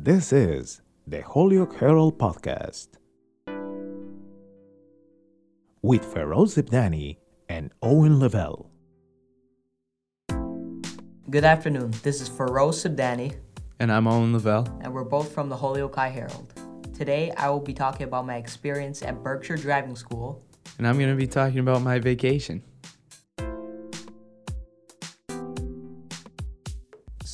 and this is the Holyoke Herald Podcast with Feroze Sibdhanny and Owen Lavelle. Good afternoon. This is Feroze Sibdhanny, And I'm Owen Lavelle. and we're both from the Holyoke High Herald. Today, I will be talking about my experience at Berkshire Driving School. And I'm going to be talking about my vacation.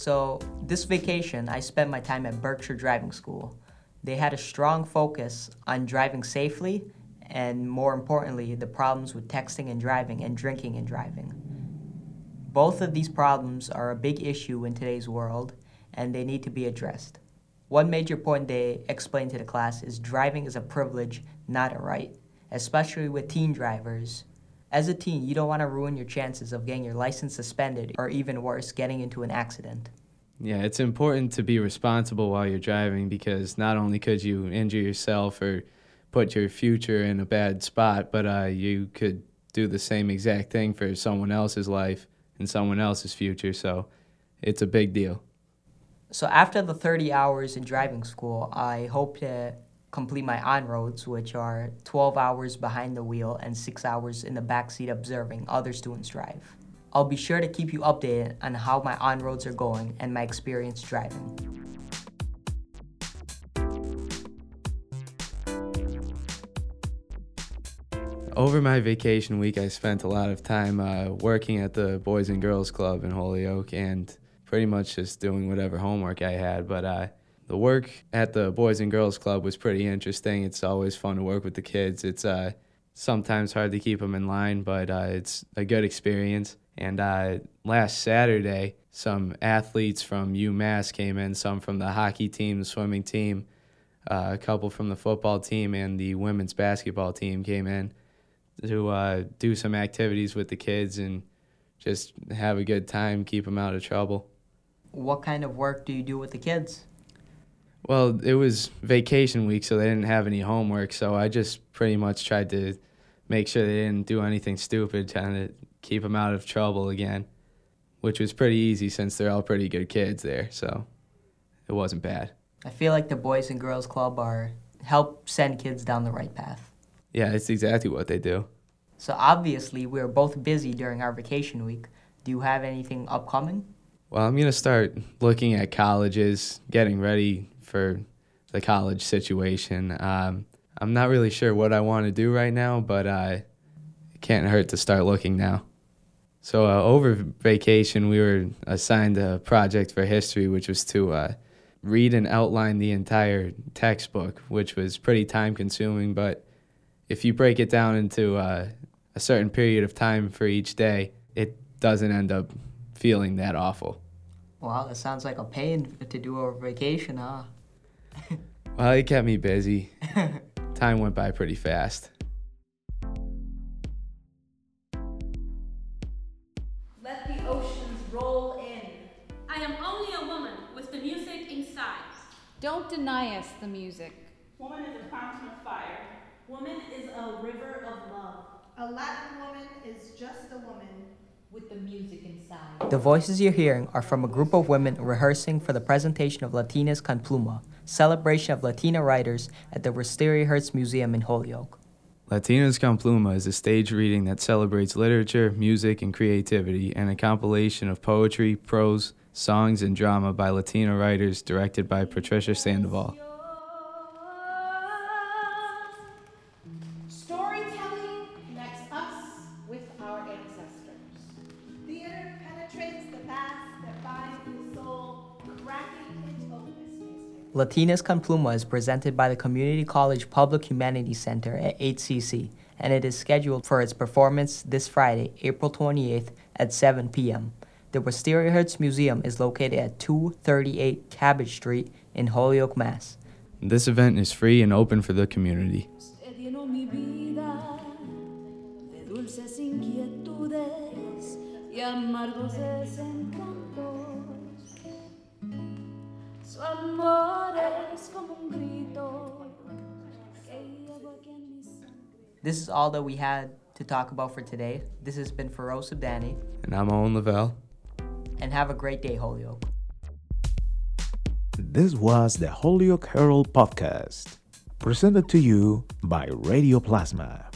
So, this vacation, I spent my time at Berkshire Driving School. They had a strong focus on driving safely and, more importantly, the problems with texting and driving and drinking and driving. Both of these problems are a big issue in today's world and they need to be addressed. One major point they explained to the class is driving is a privilege, not a right, especially with teen drivers. As a teen, you don't want to ruin your chances of getting your license suspended or even worse, getting into an accident. Yeah, it's important to be responsible while you're driving because not only could you injure yourself or put your future in a bad spot, but uh, you could do the same exact thing for someone else's life and someone else's future. So it's a big deal. So after the 30 hours in driving school, I hope to complete my on-roads, which are 12 hours behind the wheel and 6 hours in the backseat observing other students drive. I'll be sure to keep you updated on how my on-roads are going and my experience driving. Over my vacation week, I spent a lot of time uh, working at the Boys and Girls Club in Holyoke and pretty much just doing whatever homework I had. But uh, the work at the Boys and Girls Club was pretty interesting. It's always fun to work with the kids. It's uh, sometimes hard to keep them in line, but uh, it's a good experience. And uh, last Saturday, some athletes from UMass came in, some from the hockey team, the swimming team, uh, a couple from the football team, and the women's basketball team came in to uh, do some activities with the kids and just have a good time, keep them out of trouble. What kind of work do you do with the kids? Well, it was vacation week, so they didn't have any homework, so I just pretty much tried to make sure they didn't do anything stupid, trying to keep them out of trouble again, which was pretty easy since they're all pretty good kids there, so it wasn't bad. I feel like the Boys and Girls Club are help send kids down the right path. Yeah, it's exactly what they do. So obviously, we are both busy during our vacation week. Do you have anything upcoming? Well, I'm going to start looking at colleges, getting ready for the college situation. Um, I'm not really sure what I want to do right now, but uh, it can't hurt to start looking now. So, uh, over vacation, we were assigned a project for history, which was to uh, read and outline the entire textbook, which was pretty time consuming. But if you break it down into uh, a certain period of time for each day, it doesn't end up feeling that awful. Wow, that sounds like a pain to do over vacation, huh? Well, it kept me busy. Time went by pretty fast. Let the oceans roll in. I am only a woman with the music inside. Don't deny us the music. Woman is a fountain of fire. Woman is a river of love A Latin woman is just a woman. With the music inside. The voices you're hearing are from a group of women rehearsing for the presentation of Latinas con Pluma, celebration of Latina writers at the Wistariahurst Museum in Holyoke. Latinas con Pluma is a stage reading that celebrates literature, music, and creativity, and a compilation of poetry, prose, songs, and drama by Latino writers directed by Patricia Sandoval. Latinas con Pluma is presented by the Community College Public Humanities Center at HCC, and it is scheduled for its performance this Friday, April 28th at 7 p.m. The Wistariahurst Museum is located at 238 Cabot Street in Holyoke, Mass. This event is free and open for the community. Y amargos desencantos. Su amor es como un grito que llevo aquí en mi sangre. This is all that we had to talk about for today. This has been Feroze Sibdhanny, And I'm Owen Lavelle. and have a great day, Holyoke. This was the Holyoke Herald Podcast, presented to you by Radio Plasma.